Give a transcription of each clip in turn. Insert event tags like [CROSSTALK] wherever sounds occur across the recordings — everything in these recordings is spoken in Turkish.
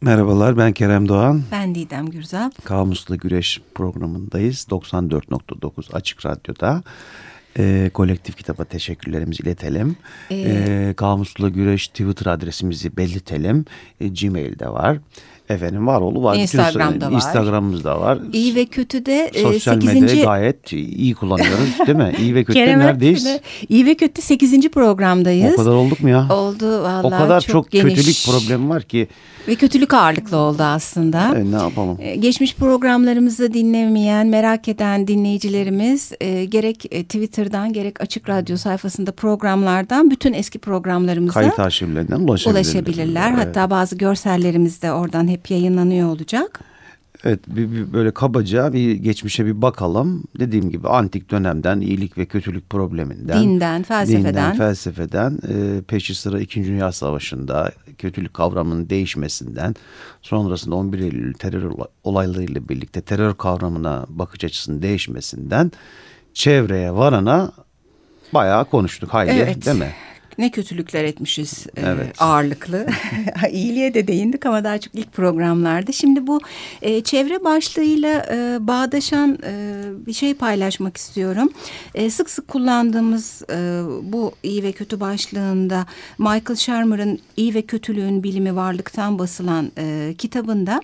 Merhabalar ben Kerem Doğan. Ben Didem Gürzap. Kamuslu Güreş programındayız. 94.9 Açık Radyo'da. E, kolektif kitaba teşekkürlerimizi iletelim. Ee, e, Kamuslu Güreş Twitter adresimizi belirtelim. E, Gmail'de var. Efendim var oğlu var. Instagram'da var. Instagram'ımızda var. İyi ve kötü de e, Sosyal 8. medyayı gayet iyi kullanıyoruz değil mi? [LAUGHS] İyi ve kötü neredeyiz? İyi ve kötü 8. programdayız. O kadar olduk mu ya? Oldu vallahi O kadar çok, çok geniş. kötülük problemi var ki. Ve kötülük ağırlıklı oldu aslında. Evet, ne yapalım? E, geçmiş programlarımızı dinlemeyen, merak eden dinleyicilerimiz e, gerek e, Twitter'dan gerek Açık Radyo sayfasında programlardan bütün eski programlarımıza kayıt arşivlerinden ulaşabilirler. ulaşabilirler. Evet. Hatta bazı görsellerimiz de oradan hep yayınlanıyor olacak. Evet bir, bir böyle kabaca bir geçmişe bir bakalım. Dediğim gibi antik dönemden iyilik ve kötülük probleminden. Dinden, felsefeden. Dinden, felsefeden e, peşi sıra 2. Dünya Savaşı'nda kötülük kavramının değişmesinden sonrasında 11 Eylül terör olaylarıyla birlikte terör kavramına bakış açısının değişmesinden çevreye varana bayağı konuştuk hayli evet. değil mi? Ne kötülükler etmişiz e, evet. e, ağırlıklı. [LAUGHS] İyiliğe de değindik ama daha çok ilk programlarda. Şimdi bu e, çevre başlığıyla e, bağdaşan e, bir şey paylaşmak istiyorum. E, sık sık kullandığımız e, bu iyi ve kötü başlığında Michael Shermer'ın İyi ve Kötülüğün Bilimi Varlıktan basılan e, kitabında...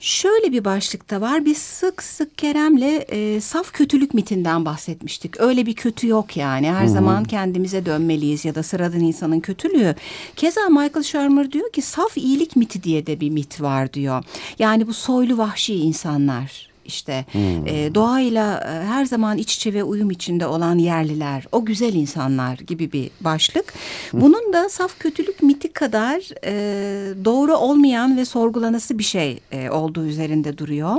Şöyle bir başlıkta var. Biz sık sık Kerem'le e, saf kötülük mitinden bahsetmiştik. Öyle bir kötü yok yani. Her Hı-hı. zaman kendimize dönmeliyiz ya da sıradan insanın kötülüğü. Keza Michael Shermer diyor ki saf iyilik miti diye de bir mit var diyor. Yani bu soylu vahşi insanlar işte hmm. e, doğayla e, her zaman iç içe ve uyum içinde olan yerliler, o güzel insanlar gibi bir başlık. Bunun da saf kötülük miti kadar e, doğru olmayan ve sorgulanası bir şey e, olduğu üzerinde duruyor.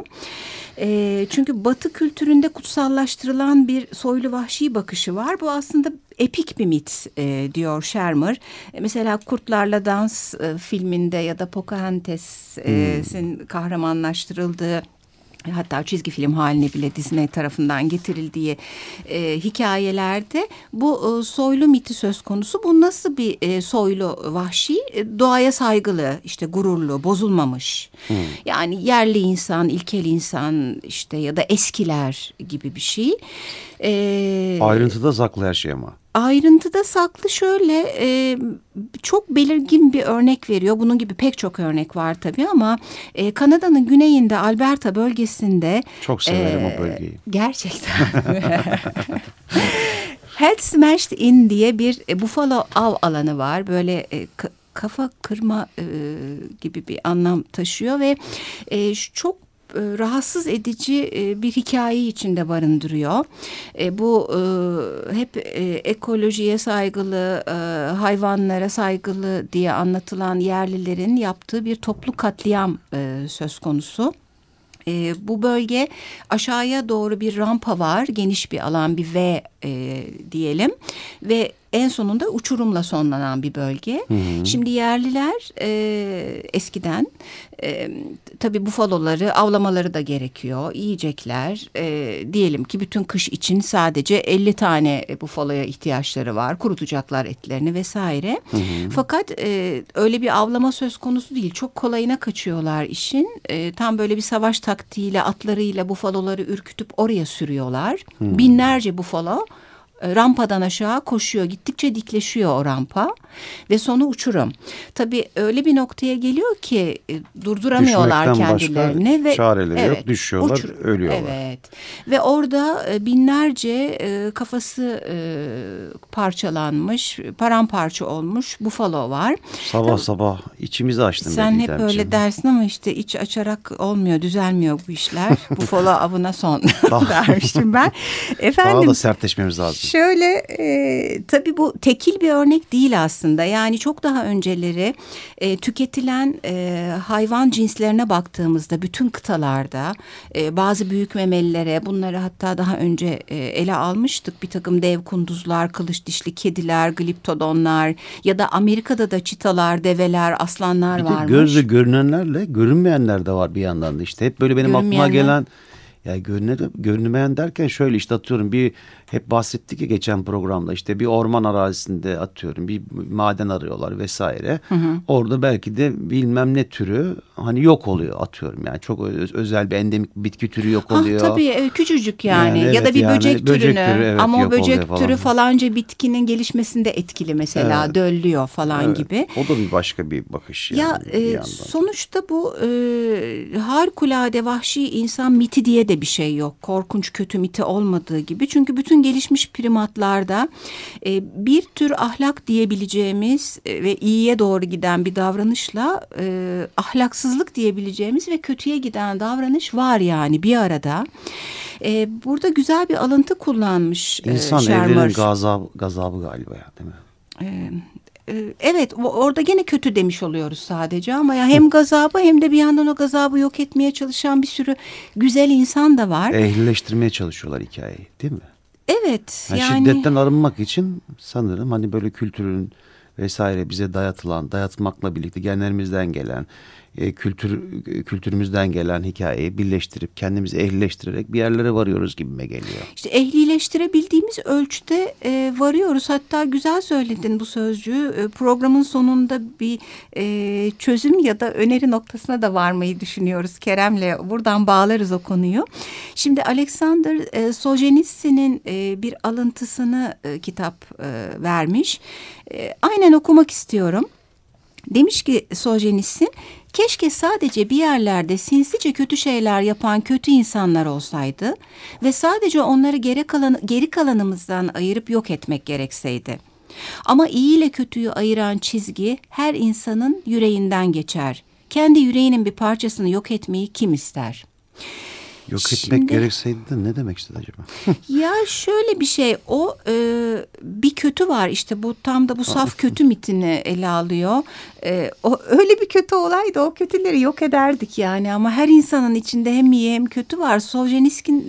E, çünkü Batı kültüründe kutsallaştırılan bir soylu vahşi bakışı var. Bu aslında epik bir mit e, diyor Shermer. E, mesela Kurtlarla Dans e, filminde ya da Pocahontas'in hmm. kahramanlaştırıldığı hatta çizgi film haline bile Disney tarafından getirildiği e, hikayelerde bu e, soylu miti söz konusu. Bu nasıl bir e, soylu vahşi? E, doğaya saygılı, işte gururlu, bozulmamış. Hmm. Yani yerli insan, ilkel insan işte ya da eskiler gibi bir şey. E, Ayrıntıda saklı her şey ama ayrıntıda saklı şöyle e, çok belirgin bir örnek veriyor. Bunun gibi pek çok örnek var tabii ama e, Kanada'nın güneyinde Alberta bölgesinde. Çok severim e, o bölgeyi. Gerçekten. [LAUGHS] Head Smashed In diye bir e, buffalo av alanı var. Böyle e, kafa kırma e, gibi bir anlam taşıyor ve e, çok rahatsız edici e, bir hikaye içinde barındırıyor. E, bu hep ekolojiye saygılı, hayvanlara saygılı diye anlatılan yerlilerin yaptığı bir toplu katliam söz konusu. E, bu bölge aşağıya doğru bir rampa var. Geniş bir alan bir V e, diyelim. Ve en sonunda uçurumla sonlanan bir bölge. Hı hı. Şimdi yerliler e, eskiden e, tabii bufaloları avlamaları da gerekiyor. Yiyecekler e, diyelim ki bütün kış için sadece 50 tane bufaloya ihtiyaçları var. Kurutacaklar etlerini vesaire. Hı hı. Fakat e, öyle bir avlama söz konusu değil. Çok kolayına kaçıyorlar işin. E, tam böyle bir savaş taktiğiyle atlarıyla bufaloları ürkütüp oraya sürüyorlar. Hı. Binlerce bufalo rampadan aşağı koşuyor. Gittikçe dikleşiyor o rampa ve sonu uçurum. Tabii öyle bir noktaya geliyor ki e, durduramıyorlar Düşmekten kendilerini ve çareleri evet, yok. Düşüyorlar, uçur, ölüyorlar. Evet. Ve orada e, binlerce kafası parçalanmış, paramparça olmuş bufalo var. Sabah sabah içimizi açtın. Sen hep öyle dersin ama işte iç açarak olmuyor, düzelmiyor bu işler. [LAUGHS] bufalo avına son dermiştim [LAUGHS] ben. Efendim, Daha da sertleşmemiz lazım. Şöyle e, tabii bu tekil bir örnek değil aslında. Yani çok daha önceleri e, tüketilen e, hayvan cinslerine baktığımızda bütün kıtalarda e, bazı büyük memelilere bunları hatta daha önce e, ele almıştık. Bir takım dev kunduzlar, kılıç dişli kediler, gliptodonlar ya da Amerika'da da çitalar, develer, aslanlar bir varmış. Bir de gözle görünenlerle görünmeyenler de var bir yandan da işte. Hep böyle benim aklıma gelen Yani görüne, görünmeyen derken şöyle işte atıyorum bir hep bahsettik ya geçen programda işte bir orman arazisinde atıyorum bir maden arıyorlar vesaire. Hı hı. Orada belki de bilmem ne türü hani yok oluyor atıyorum yani çok özel bir endemik bitki türü yok ah, oluyor. Ah, tabii küçücük yani, yani evet, ya da bir yani, böcek, böcek türünü türü, evet, ama o böcek falan. türü falanca bitkinin gelişmesinde etkili mesela evet. döllüyor falan evet. gibi. O da bir başka bir bakış yani. Ya e, sonuçta bu e, harikulade vahşi insan miti diye de bir şey yok. Korkunç kötü miti olmadığı gibi. Çünkü bütün gelişmiş primatlarda e, bir tür ahlak diyebileceğimiz e, ve iyiye doğru giden bir davranışla e, ahlaksızlık diyebileceğimiz ve kötüye giden davranış var yani bir arada. E, burada güzel bir alıntı kullanmış İnsan e, evrenin gazabı, gazabı galiba ya değil mi? E, e, evet orada gene kötü demiş oluyoruz sadece ama ya hem gazabı hem de bir yandan o gazabı yok etmeye çalışan bir sürü güzel insan da var. Ehlileştirmeye çalışıyorlar hikayeyi değil mi? Evet. Yani, yani şiddetten arınmak için sanırım hani böyle kültürün vesaire bize dayatılan, dayatmakla birlikte genlerimizden gelen e, kültür kültürümüzden gelen hikayeyi birleştirip kendimizi ehlileştirerek bir yerlere varıyoruz gibime geliyor. İşte ehlileştirebildiğimiz ölçüde e, varıyoruz. Hatta güzel söyledin bu sözcüğü. E, programın sonunda bir e, çözüm ya da öneri noktasına da varmayı düşünüyoruz Kerem'le. Buradan bağlarız o konuyu. Şimdi Alexander e, Solzhenitsyn'in e, bir alıntısını e, kitap e, vermiş. E, aynen okumak istiyorum. Demiş ki Solzhenitsyn Keşke sadece bir yerlerde sinsice kötü şeyler yapan kötü insanlar olsaydı ve sadece onları geri, kalan, geri kalanımızdan ayırıp yok etmek gerekseydi. Ama iyi ile kötüyü ayıran çizgi her insanın yüreğinden geçer. Kendi yüreğinin bir parçasını yok etmeyi kim ister?'' Yok etmek Şimdi, gerekseydi de ne demek istedi acaba? [LAUGHS] ya şöyle bir şey o e, bir kötü var işte bu tam da bu saf kötü mitini ele alıyor. E, o öyle bir kötü olaydı o kötüleri yok ederdik yani ama her insanın içinde hem iyi hem kötü var. Solzhenitsyn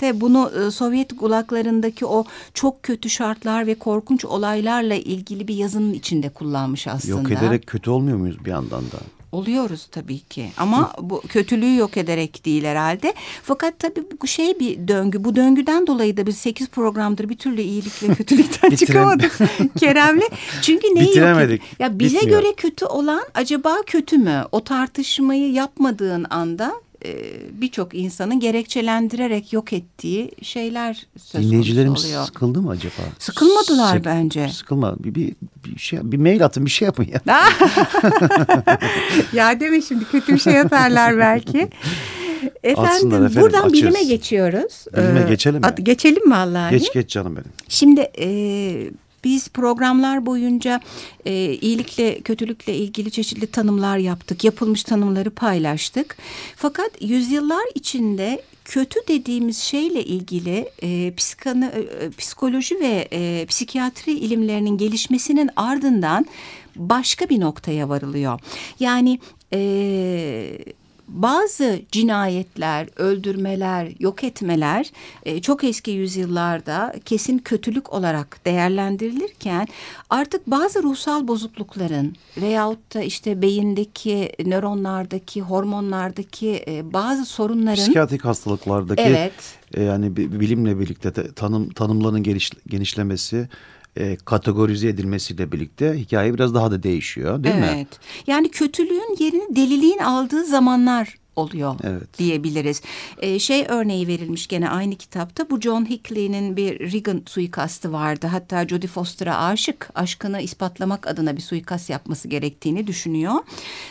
de bunu e, Sovyet gulaklarındaki o çok kötü şartlar ve korkunç olaylarla ilgili bir yazının içinde kullanmış aslında. Yok ederek kötü olmuyor muyuz bir yandan da? Oluyoruz tabii ki ama bu kötülüğü yok ederek değil herhalde. Fakat tabii bu şey bir döngü. Bu döngüden dolayı da biz sekiz programdır bir türlü iyilik ve kötülükten [LAUGHS] çıkamadık [LAUGHS] Kerem'le. Çünkü neyi Bitiremedik. Yok? Ya bize Bitmiyor. göre kötü olan acaba kötü mü? O tartışmayı yapmadığın anda e, birçok insanın gerekçelendirerek yok ettiği şeyler söz Dinleyicilerimiz oluyor. sıkıldı mı acaba? Sıkılmadılar Sık, bence. Sıkılma. Bir, bir, bir şey bir mail atın bir şey yapın ya. [LAUGHS] ya deme şimdi kötü bir şey yaparlar belki. [LAUGHS] Efendim, efendim buradan açıyoruz. bilime geçiyoruz. Bilime ee, geçelim mi? Geçelim mi Allah'ın? Geç geç canım benim. Şimdi e, biz programlar boyunca e, iyilikle kötülükle ilgili çeşitli tanımlar yaptık. Yapılmış tanımları paylaştık. Fakat yüzyıllar içinde kötü dediğimiz şeyle ilgili e, psikanı, e, psikoloji ve e, psikiyatri ilimlerinin gelişmesinin ardından başka bir noktaya varılıyor. Yani e, bazı cinayetler, öldürmeler, yok etmeler e, çok eski yüzyıllarda kesin kötülük olarak değerlendirilirken artık bazı ruhsal bozuklukların veyahut da işte beyindeki nöronlardaki, hormonlardaki e, bazı sorunların psikiyatrik hastalıklardaki evet. e, yani bilimle birlikte tanım tanımların geniş, genişlemesi e, kategorize edilmesiyle birlikte hikaye biraz daha da değişiyor değil evet. mi? Evet. Yani kötülüğün yerini deliliğin aldığı zamanlar oluyor evet. diyebiliriz. Ee, şey örneği verilmiş gene aynı kitapta bu John Hickley'nin bir Reagan suikastı vardı. Hatta Jodie Foster'a aşık aşkını ispatlamak adına bir suikast yapması gerektiğini düşünüyor.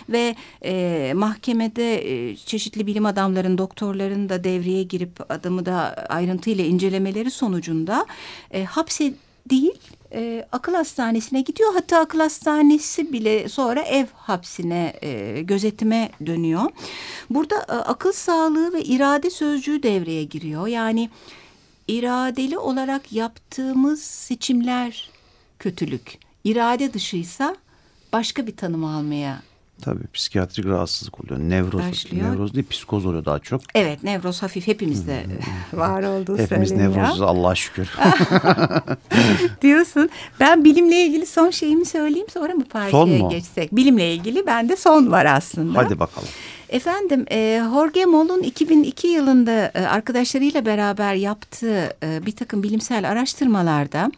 Ve e, mahkemede e, çeşitli bilim adamların doktorların da devreye girip adamı da ayrıntıyla incelemeleri sonucunda e, hapse değil e, akıl hastanesine gidiyor. Hatta akıl hastanesi bile sonra ev hapsine e, gözetime dönüyor. Burada e, akıl sağlığı ve irade sözcüğü devreye giriyor. Yani iradeli olarak yaptığımız seçimler kötülük. İrade dışıysa başka bir tanım almaya Tabii psikiyatrik rahatsızlık oluyor. Nevroz, Başlıyor. nevroz değil psikoz oluyor daha çok. Evet nevroz hafif hepimizde [LAUGHS] var olduğu Hepimiz söyleniyor. nevrozuz Allah'a şükür. [LAUGHS] Diyorsun. Ben bilimle ilgili son şeyimi söyleyeyim sonra mı partiye geçsek? Bilimle ilgili bende son var aslında. Hadi bakalım. Efendim e, Jorge Moll'un 2002 yılında e, arkadaşlarıyla beraber yaptığı e, bir takım bilimsel araştırmalarda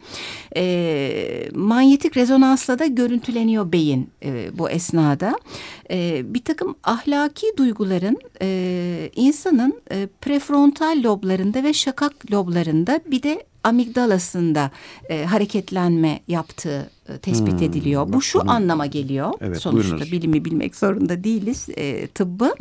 e, manyetik rezonansla da görüntüleniyor beyin e, bu esnada. E, bir takım ahlaki duyguların e, insanın e, prefrontal loblarında ve şakak loblarında bir de amigdalasında e, hareketlenme yaptığı e, tespit hmm, ediliyor. Bu şu bunu... anlama geliyor. Evet, Sonuçta buyurunuz. bilimi bilmek zorunda değiliz e, tıbbı.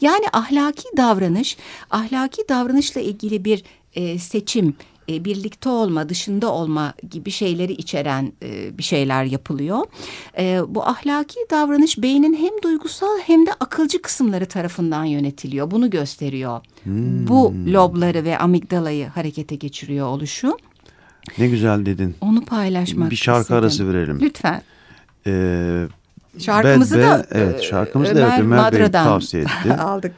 Yani ahlaki davranış, ahlaki davranışla ilgili bir e, seçim e, birlikte olma, dışında olma gibi şeyleri içeren e, bir şeyler yapılıyor. E, bu ahlaki davranış beynin hem duygusal hem de akılcı kısımları tarafından yönetiliyor. Bunu gösteriyor. Hmm. Bu lobları ve amigdalayı harekete geçiriyor oluşu. Ne güzel dedin. Onu paylaşmak Bir şarkı istedim. arası verelim. Lütfen. Ee, Şarkımızı Bad da evet, şarkımızı Ömer, da evet, Ömer Bey tavsiye etti. [LAUGHS] aldık.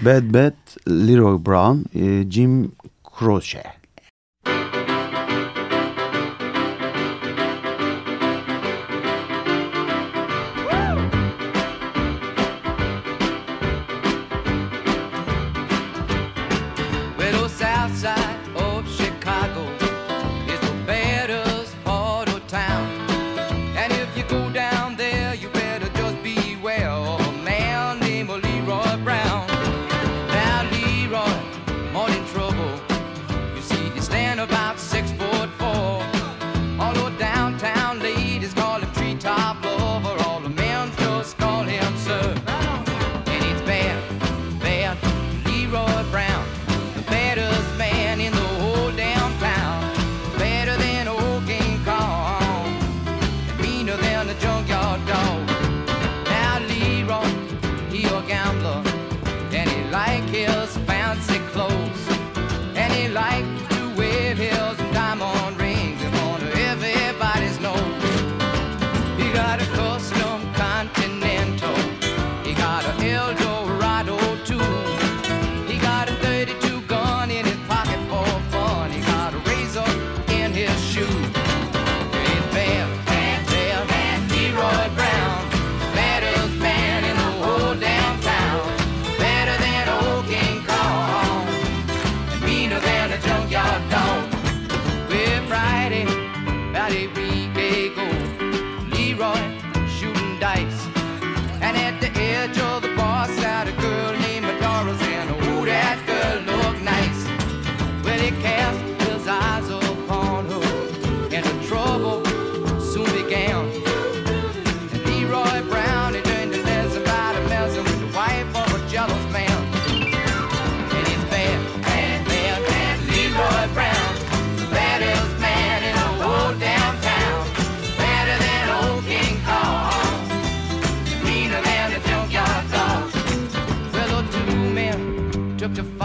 Bad Bad Leroy Brown, Jim Croce.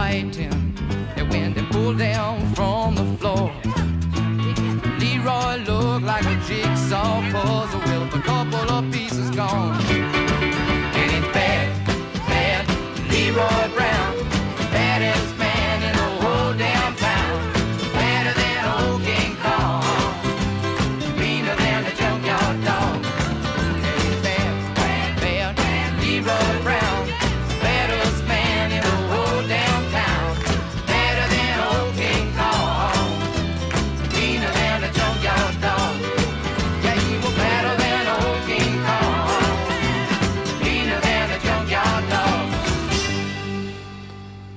fighting.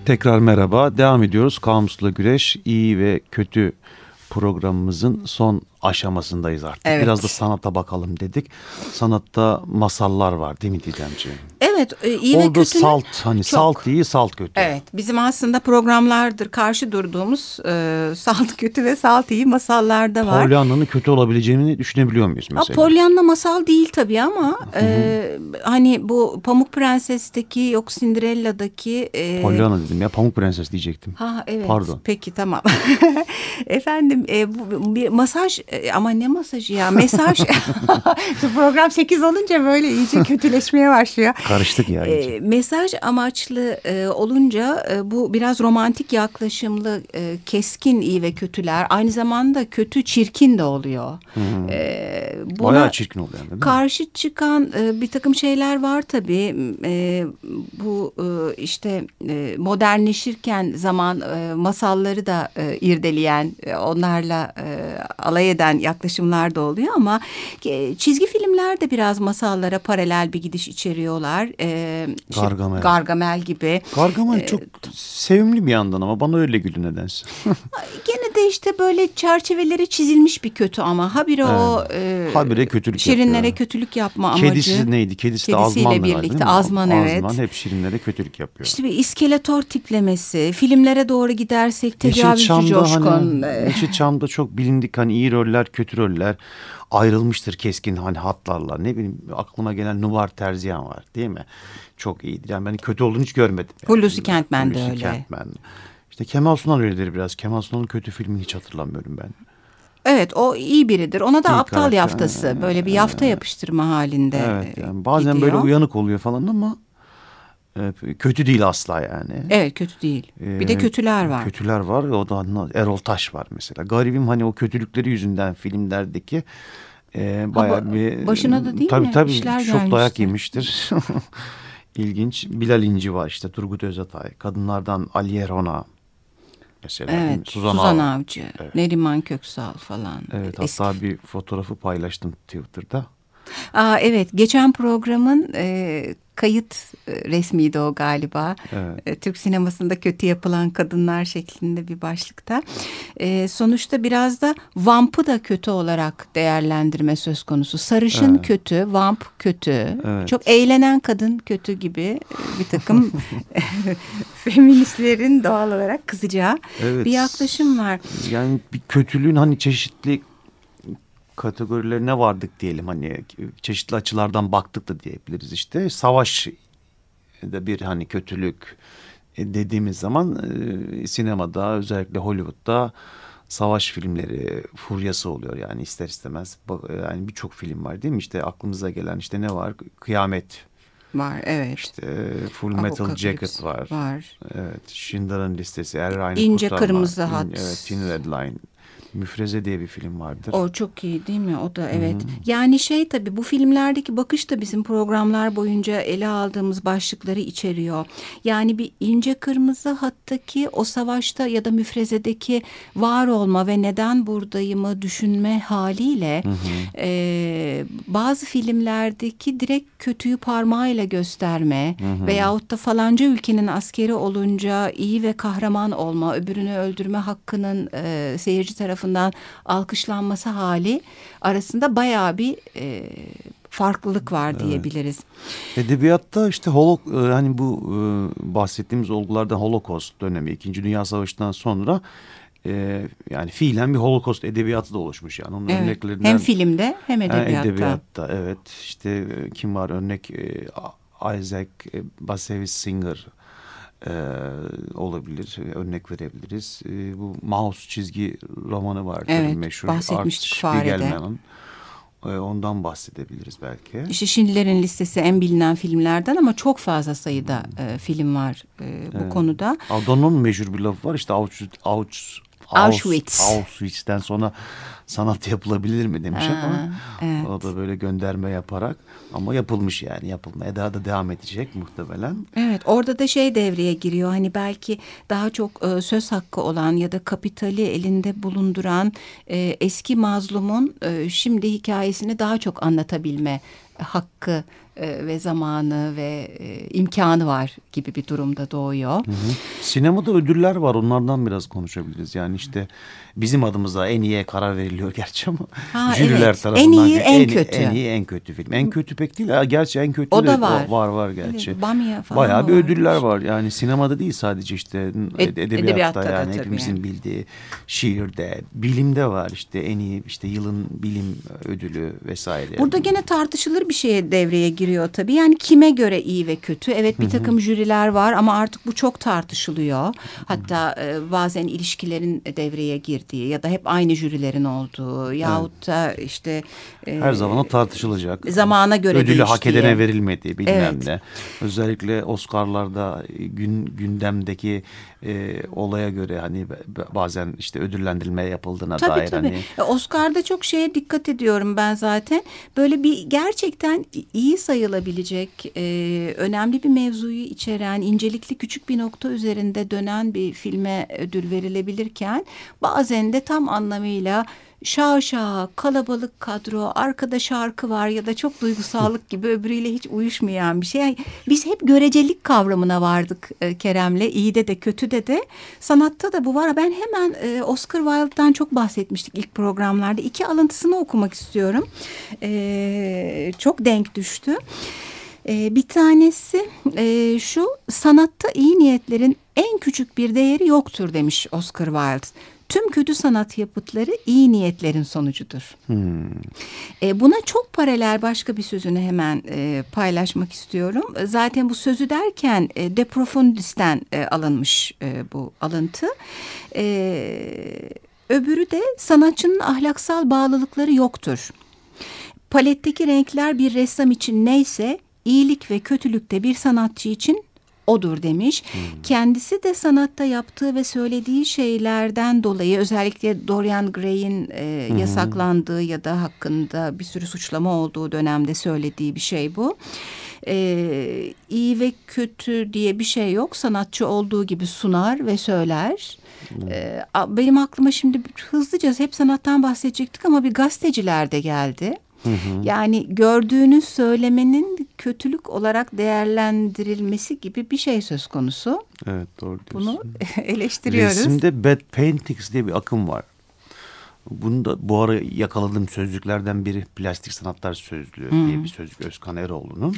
Tekrar merhaba. Devam ediyoruz. Kamusla Güreş iyi ve kötü programımızın son aşamasındayız artık. Evet. Biraz da sanata bakalım dedik. Sanatta masallar var değil mi Didemciğim? Evet e, iyi Orada ve kötü. salt hani çok. salt iyi salt kötü. Evet bizim aslında programlardır karşı durduğumuz e, salt kötü ve salt iyi masallarda var. Pollyanna'nın kötü olabileceğini düşünebiliyor muyuz mesela? Polyanna masal değil tabii ama e, hani bu Pamuk Prenses'teki yok Cinderella'daki. E, Pollyanna dedim ya Pamuk Prenses diyecektim. Ha evet. Pardon. Peki tamam. [LAUGHS] Efendim e, bu, bir masaj e, ama ne masajı ya mesaj [LAUGHS] program 8 olunca böyle iyice kötüleşmeye başlıyor. Karıştık ya. E, mesaj amaçlı e, olunca e, bu biraz romantik yaklaşımlı e, keskin iyi ve kötüler aynı zamanda kötü çirkin de oluyor. Hmm. E, buna Bayağı çirkin oluyor. Değil mi? Karşı çıkan e, bir takım şeyler var tabii. E, bu e, işte e, modernleşirken zaman e, masalları da e, irdeleyen e, onlarla e, alay eden yaklaşımlar da oluyor ama e, çizgi filmler de biraz masallara paralel bir gidiş içeriyorlar. E, Gargamel. Gargamel gibi. Gargamel e, çok sevimli bir yandan ama bana öyle gülü nedense. [LAUGHS] gene de işte böyle çerçeveleri çizilmiş bir kötü ama habire evet. o e, habire kötülük şirinlere yapıyor. kötülük yapma amacı. Kedisi neydi? Kedisi de Azman birlikte. Azman evet. Azman hep şirinlere kötülük yapıyor. İşte bir iskeletor tiplemesi. Filmlere doğru gidersek tecavüzcü coşkun. Hani, Yeşilçam'da çok bilindik hani iyi roller kötü roller ayrılmıştır keskin hani hatlarla. Ne bileyim aklıma gelen Nubar Terziyan var değil mi? Çok iyidir. Yani ben kötü olduğunu hiç görmedim. Yani. Hulusi Kentmen de öyle. Kentmen. İşte Kemal Sunal öyledir biraz. Kemal Sunal'ın kötü filmini hiç hatırlamıyorum ben. Evet o iyi biridir. Ona da iyi aptal karakter. yaftası. Böyle bir yafta yapıştırma halinde Evet yani bazen gidiyor. böyle uyanık oluyor falan ama e, kötü değil asla yani. Evet kötü değil. Bir de kötüler var. Kötüler var. O da Erol Taş var mesela. Garibim hani o kötülükleri yüzünden filmlerdeki e, bayağı ha, bir... Başına da değil tabii, mi? Tabii tabii çok dayak yemiştir. [LAUGHS] İlginç. Bilal İnci var işte Turgut Özatay. Kadınlardan Aliye Rona mesela. Evet, Suzan, Suzan Av Avcı, evet. Neriman Köksal falan. Evet, Eski. hatta bir fotoğrafı paylaştım Twitter'da. Aa, evet, geçen programın e, kayıt e, resmiydi o galiba. Evet. E, Türk sinemasında kötü yapılan kadınlar şeklinde bir başlıkta. E, sonuçta biraz da vampı da kötü olarak değerlendirme söz konusu. Sarışın evet. kötü, vamp kötü. Evet. Çok eğlenen kadın kötü gibi bir takım [LAUGHS] [LAUGHS] feministlerin doğal olarak kızacağı evet. bir yaklaşım var. Yani bir kötülüğün hani çeşitli kategorilerine vardık diyelim. Hani çeşitli açılardan baktık da diyebiliriz işte. Savaş da bir hani kötülük e, dediğimiz zaman e, sinemada özellikle Hollywood'da savaş filmleri furyası oluyor. Yani ister istemez yani birçok film var değil mi? İşte aklımıza gelen işte ne var? Kıyamet. Var evet. İşte Full Metal Jacket var. var. Evet Schindler'ın listesi Er Ryan'ı İnce Kırmızı Hat. evet Thin Red Line Müfreze diye bir film vardır. O çok iyi değil mi? O da evet. Hı -hı. Yani şey tabii bu filmlerdeki bakış da bizim programlar boyunca ele aldığımız başlıkları içeriyor. Yani bir ince kırmızı hattaki o savaşta ya da müfrezedeki var olma ve neden buradayımı düşünme haliyle hı hı. E, bazı filmlerdeki direkt kötüyü parmağıyla gösterme hı hı. veyahut da falanca ülkenin askeri olunca iyi ve kahraman olma, öbürünü öldürme hakkının e, seyirci tarafından tarafından alkışlanması hali arasında bayağı bir e, farklılık var diyebiliriz. Evet. Edebiyatta işte holok e, hani bu e, bahsettiğimiz olgulardan Holocaust dönemi 2. Dünya Savaşı'ndan sonra e, yani fiilen bir Holocaust edebiyatı da oluşmuş yani. Onun evet. örneklerinden hem filmde hem edebiyatta. Hem edebiyatta evet. İşte e, kim var örnek e, Isaac Bashevis Singer e, olabilir. Örnek verebiliriz. E, bu Mouse çizgi romanı var. Evet, meşhur. bahsetmiştik Fare'de. E, ondan bahsedebiliriz belki. İşte Schindler'in listesi en bilinen filmlerden ama çok fazla sayıda e, film var e, bu evet. konuda. Adorno'nun meşhur bir lafı var. İşte Auschwitz, Auschwitz Auschwitz. Auschwitz'ten sonra sanat yapılabilir mi demiş ha, ama evet. o da böyle gönderme yaparak ama yapılmış yani yapılmaya daha da devam edecek muhtemelen. Evet orada da şey devreye giriyor hani belki daha çok e, söz hakkı olan ya da kapitali elinde bulunduran e, eski mazlumun e, şimdi hikayesini daha çok anlatabilme hakkı e, ve zamanı ve e, imkanı var gibi bir durumda doğuyor. Hı hı. Sinemada ödüller var onlardan biraz konuşabiliriz. Yani işte bizim adımıza en iyiye karar veriliyor [LAUGHS] gerçi ama ha, jüriler evet. tarafından. En iyi en, en kötü. En iyi en kötü film. En kötü pek değil. Ha, gerçi en kötü o da var. var var gerçi. Evet, Bamya falan Bayağı bir ödüller var. Yani sinemada değil sadece işte Ed, edebiyatta, edebiyatta yani hepimizin yani. bildiği şiirde, bilimde var işte en iyi işte yılın bilim ödülü vesaire. Burada gene tartışılır bir şeye devreye giriyor tabii. Yani kime göre iyi ve kötü? Evet bir takım jüriler var ama artık bu çok tartışılıyor. Hatta e, bazen ilişkilerin devreye girdiği ya da hep aynı jürilerin olduğu olduğu yahut da işte e, her zaman o tartışılacak. Zamana göre ödülü değiştiği. hak edene verilmediği bilmem evet. ne. Özellikle Oscar'larda gün gündemdeki e, olaya göre hani bazen işte ödüllendirilme yapıldığına tabii, dair tabii. hani e, Oscar'da çok şeye dikkat ediyorum ben zaten. Böyle bir gerçekten iyi sayılabilecek e, önemli bir mevzuyu içeren incelikli küçük bir nokta üzerinde dönen bir filme ödül verilebilirken bazen de tam anlamıyla şaşa kalabalık kadro arkada şarkı var ya da çok duygusallık gibi öbürüyle hiç uyuşmayan bir şey. Yani biz hep görecelik kavramına vardık e, Kerem'le iyide de kötüde de sanatta da bu var. Ben hemen e, Oscar Wilde'dan çok bahsetmiştik ilk programlarda. İki alıntısını okumak istiyorum. E, çok denk düştü. E, bir tanesi e, şu sanatta iyi niyetlerin en küçük bir değeri yoktur demiş Oscar Wilde. Tüm kötü sanat yapıtları iyi niyetlerin sonucudur. Hmm. E, buna çok paralel başka bir sözünü hemen e, paylaşmak istiyorum. Zaten bu sözü derken e, De Profundis'ten e, alınmış e, bu alıntı. E, öbürü de sanatçının ahlaksal bağlılıkları yoktur. Paletteki renkler bir ressam için neyse iyilik ve kötülükte bir sanatçı için odur demiş. Hmm. Kendisi de sanatta yaptığı ve söylediği şeylerden dolayı özellikle Dorian Gray'in e, hmm. yasaklandığı ya da hakkında bir sürü suçlama olduğu dönemde söylediği bir şey bu. E, iyi ve kötü diye bir şey yok. Sanatçı olduğu gibi sunar ve söyler. Hmm. E, benim aklıma şimdi hızlıca hep sanattan bahsedecektik ama bir gazeteciler de geldi. Hı hı. Yani gördüğünü söylemenin kötülük olarak değerlendirilmesi gibi bir şey söz konusu. Evet doğru diyorsun. Bunu [LAUGHS] eleştiriyoruz. Resimde bad paintings diye bir akım var. Bunu da bu ara yakaladığım sözlüklerden biri plastik sanatlar sözlüğü hı. diye bir sözlük Özkan Eroğlu'nun.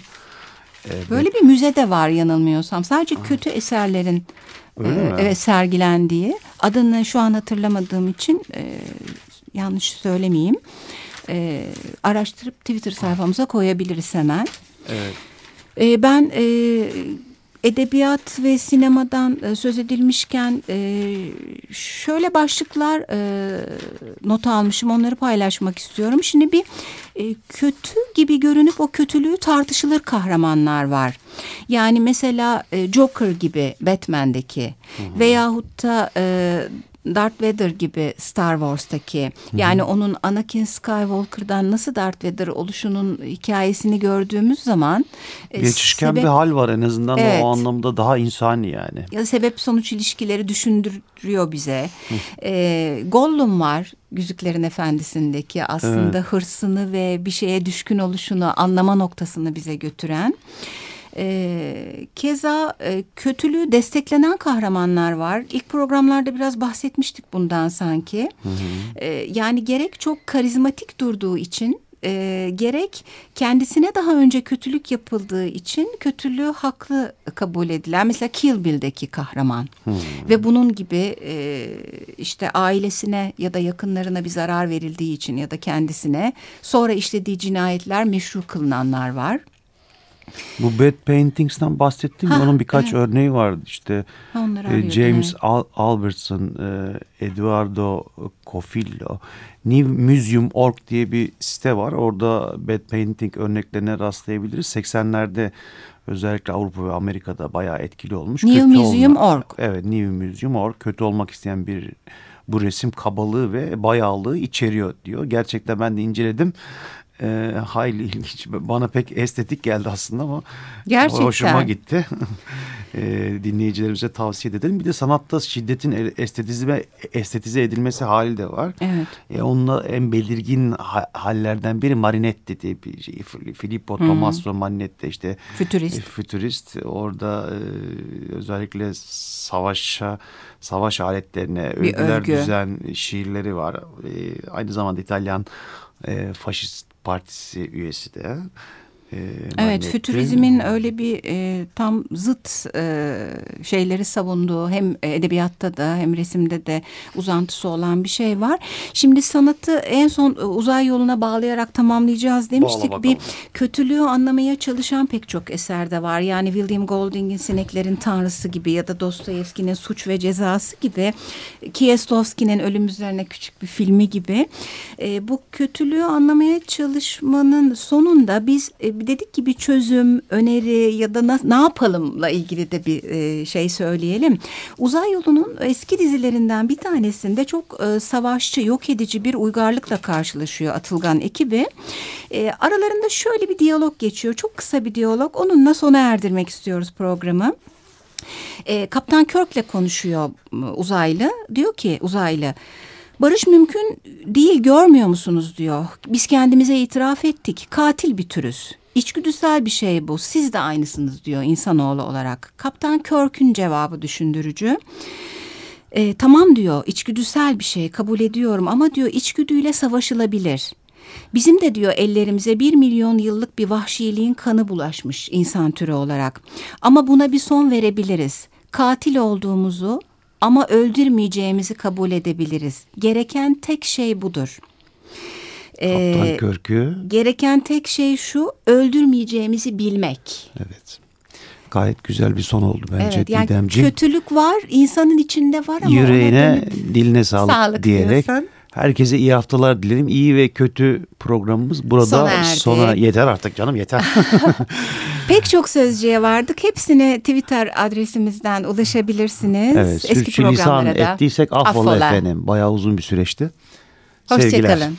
Ee, Böyle bir müze de var yanılmıyorsam. Sadece Aa. kötü eserlerin Öyle e, mi? evet sergilendiği. Adını şu an hatırlamadığım için e, yanlış söylemeyeyim e, araştırıp Twitter sayfamıza koyabiliriz hemen. Evet. E, ben e, edebiyat ve sinemadan e, söz edilmişken e, şöyle başlıklar e, not almışım onları paylaşmak istiyorum. Şimdi bir e, kötü gibi görünüp o kötülüğü tartışılır kahramanlar var. Yani mesela e, Joker gibi Batman'deki hı hı. veyahut da e, Darth Vader gibi Star Wars'taki Hı-hı. yani onun Anakin Skywalker'dan nasıl Darth Vader oluşunun hikayesini gördüğümüz zaman e, geçişken sebep, bir hal var en azından evet, o anlamda daha insani yani. Ya sebep sonuç ilişkileri düşündürüyor bize. e, Gollum var Yüzüklerin Efendisi'ndeki aslında evet. hırsını ve bir şeye düşkün oluşunu anlama noktasını bize götüren. E, keza e, kötülüğü desteklenen kahramanlar var. İlk programlarda biraz bahsetmiştik bundan sanki. Hı hı. E, yani gerek çok karizmatik durduğu için e, gerek kendisine daha önce kötülük yapıldığı için kötülüğü haklı kabul edilen mesela Kill Bill'deki kahraman hmm. ve bunun gibi e, işte ailesine ya da yakınlarına bir zarar verildiği için ya da kendisine sonra işlediği cinayetler meşru kılınanlar var. Bu Bad Paintings'ten bahsettim ha, onun birkaç evet. örneği vardı işte e, James evet. Al Albertson, e, Eduardo Cofillo, New Museum.org diye bir site var. Orada Bad Painting örneklerine rastlayabiliriz. 80'lerde özellikle Avrupa ve Amerika'da bayağı etkili olmuş. New Museum.org. Evet New Museum.org kötü olmak isteyen bir bu resim kabalığı ve bayağılığı içeriyor diyor. Gerçekten ben de inceledim e, hayli ilginç. Bana pek estetik geldi aslında ama Gerçekten. hoşuma gitti. [LAUGHS] e, dinleyicilerimize tavsiye edelim. Bir de sanatta şiddetin estetize, estetize edilmesi hali de var. Evet. E, onunla en belirgin ha, hallerden biri Marinetti diye bir şey. Filippo hmm. Tommaso Marinetti işte. Fütürist. E, fütürist. Orada e, özellikle savaşa savaş aletlerine övgüler düzen şiirleri var. E, aynı zamanda İtalyan e, faşist partisi üyesi de. E, evet, fütürizmin öyle bir e, tam zıt e, şeyleri savunduğu hem edebiyatta da hem resimde de uzantısı olan bir şey var. Şimdi sanatı en son e, uzay yoluna bağlayarak tamamlayacağız demiştik. Bir kötülüğü anlamaya çalışan pek çok eserde var. Yani William Golding'in Sineklerin Tanrısı gibi ya da Dostoyevski'nin Suç ve Cezası gibi Kieslowski'nin Ölüm Üzerine Küçük bir filmi gibi. E, bu kötülüğü anlamaya çalışmanın sonunda biz e, dedik ki bir çözüm, öneri ya da na, ne yapalımla ilgili de bir e, şey söyleyelim. Uzay yolunun eski dizilerinden bir tanesinde çok e, savaşçı, yok edici bir uygarlıkla karşılaşıyor Atılgan ekibi. E, aralarında şöyle bir diyalog geçiyor. Çok kısa bir diyalog. Onunla sona erdirmek istiyoruz programı. E, Kaptan Kirk'le konuşuyor uzaylı. Diyor ki uzaylı Barış mümkün değil görmüyor musunuz diyor. Biz kendimize itiraf ettik. Katil bir türüz. İçgüdüsel bir şey bu. Siz de aynısınız diyor insanoğlu olarak. Kaptan Kirk'ün cevabı düşündürücü. E, tamam diyor içgüdüsel bir şey kabul ediyorum ama diyor içgüdüyle savaşılabilir. Bizim de diyor ellerimize bir milyon yıllık bir vahşiliğin kanı bulaşmış insan türü olarak. Ama buna bir son verebiliriz. Katil olduğumuzu ama öldürmeyeceğimizi kabul edebiliriz. Gereken tek şey budur. Kaptan ee, Körkü. Gereken tek şey şu öldürmeyeceğimizi bilmek. Evet. Gayet güzel bir son oldu bence evet, yani Didemciğim. Kötülük var insanın içinde var ama. Yüreğine diline sağlık, sağlık diyerek. Diyorsun. Herkese iyi haftalar dilerim. İyi ve kötü programımız burada sona, sona yeter artık canım yeter. [LAUGHS] [LAUGHS] Pek çok sözcüye vardık. Hepsine Twitter adresimizden ulaşabilirsiniz. Evet, Eski programlara da. ettiysek affola, affola efendim. Bayağı uzun bir süreçti. Hoşçakalın.